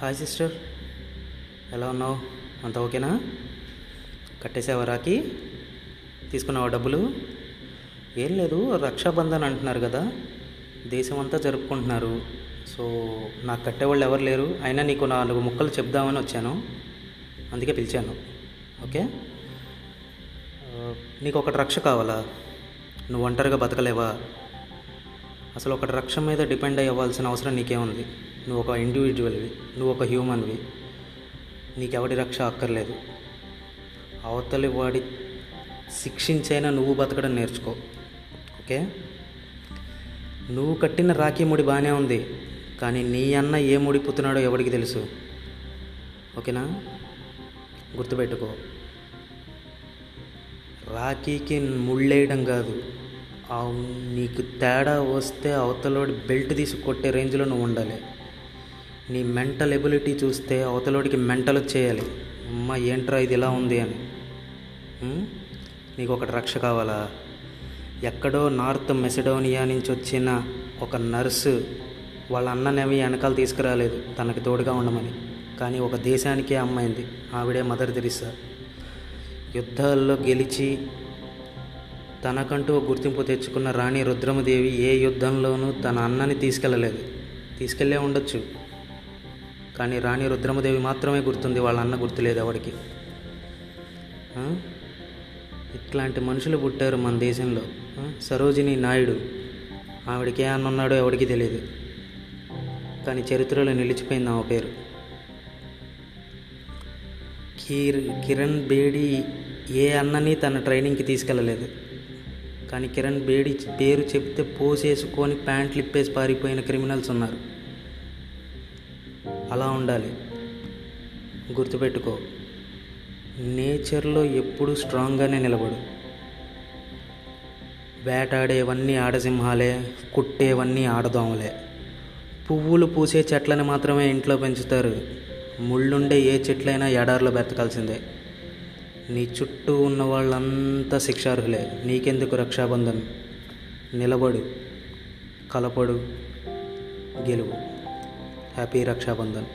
Hi sister. ఎలా ఉన్నావు? అంత ఓకేనా? కట్టేసావా రాకి తీసుకున్నావా డబ్బులు? ఏం లేదు రక్షాబంధన్ అంటున్నారు కదా. దేశం అంతా జరుపుకుంటున్నారు. సో నాకు కట్టేవాళ్ళు ఎవరు లేరు. అయినా నీకు నాలుగు ముక్కలు చెప్దామని వచ్చాను. అందుకే పిలిచాను. ఓకే? నీకు ఒకటి రక్ష కావాలా? నువ్వు ఒంటరిగా బతకలేవా? అసలు ఒకటి రక్ష మీద డిపెండ్ అయ్యవలసిన అవసరం నీకేముంది? నువ్వు ఒక ఇండివిజువల్వి నువ్వు ఒక హ్యూమన్వి నీకెవడి రక్ష అక్కర్లేదు. అవతలి వాడి శిక్షించైనా నువ్వు బతకడం నేర్చుకో. ఓకే? నువ్వు కట్టిన రాఖీ ముడి బాగానే ఉంది కానీ నీ అన్న ఏ ముడి పుత్తున్నాడో ఎవడికి తెలుసు? ఓకేనా? గుర్తుపెట్టుకో. రాఖీకి ముళ్ళేయడం కాదు ఆ నీకు తేడా వస్తే అవతలోడి బెల్ట్ తీసి కొట్టే రేంజ్లో నువ్వు ఉండాలి. నీ మెంటల్ ఎబిలిటీ చూస్తే అవతలోడికి మెంటల్ వచ్చేయాలి. అమ్మ ఏంట్రా ఇది ఇలా ఉంది అని. నీకు ఒకటి రక్ష కావాలా? ఎక్కడో నార్త్ మెసిడోనియా నుంచి వచ్చిన ఒక నర్సు వాళ్ళ అన్ననేమి వెనకాల తీసుకురాలేదు. తనకి తోడుగా ఉండమని. కానీ ఒక దేశానికే అమ్మాయింది ఆవిడే మదర్ తెరిసా. యుద్ధాల్లో గెలిచి తనకంటూ గుర్తింపు తెచ్చుకున్న రాణి రుద్రమదేవి ఏ యుద్ధంలోనూ తన అన్నని తీసుకెళ్ళలేదు తీసుకెళ్ళే ఉండొచ్చు. కానీ రాణి రుద్రమదేవి మాత్రమే గుర్తుంది వాళ్ళ అన్న గుర్తులేదు ఎవడికి. ఇట్లాంటి మనుషులు పుట్టారు మన దేశంలో. సరోజిని నాయుడు. ఆవిడకి ఏ అన్న ఉన్నాడో ఎవడికి తెలియదు కానీ చరిత్రలో నిలిచిపోయింది ఆమె పేరు. కిర్ కిరణ్ బేడి ఏ అన్నని తన ట్రైనింగ్కి తీసుకెళ్ళలేదు కానీ కిరణ్ బేడి పేరు చెప్తే పోసేసుకొని ప్యాంట్లు ఇప్పేసి పారిపోయిన క్రిమినల్స్ ఉన్నారు. అలా ఉండాలి. గుర్తుపెట్టుకో నేచర్లో ఎప్పుడూ స్ట్రాంగ్గానే నిలబడు. వేటాడేవన్నీ ఆడసింహాలే కుట్టేవన్నీ ఆడదోమలే. పువ్వులు పూసే చెట్లని మాత్రమే ఇంట్లో పెంచుతారు. ముళ్ళుండే ఏ చెట్లైనా ఎడారిలో బ్రతకాల్సిందే నీ చుట్టూ ఉన్న వాళ్ళంతా శిక్షార్హులే నీకెందుకు రక్షాబంధన్? నిలబడు కలపడు గెలువు. హ్యాపీ రక్షాబంధన్.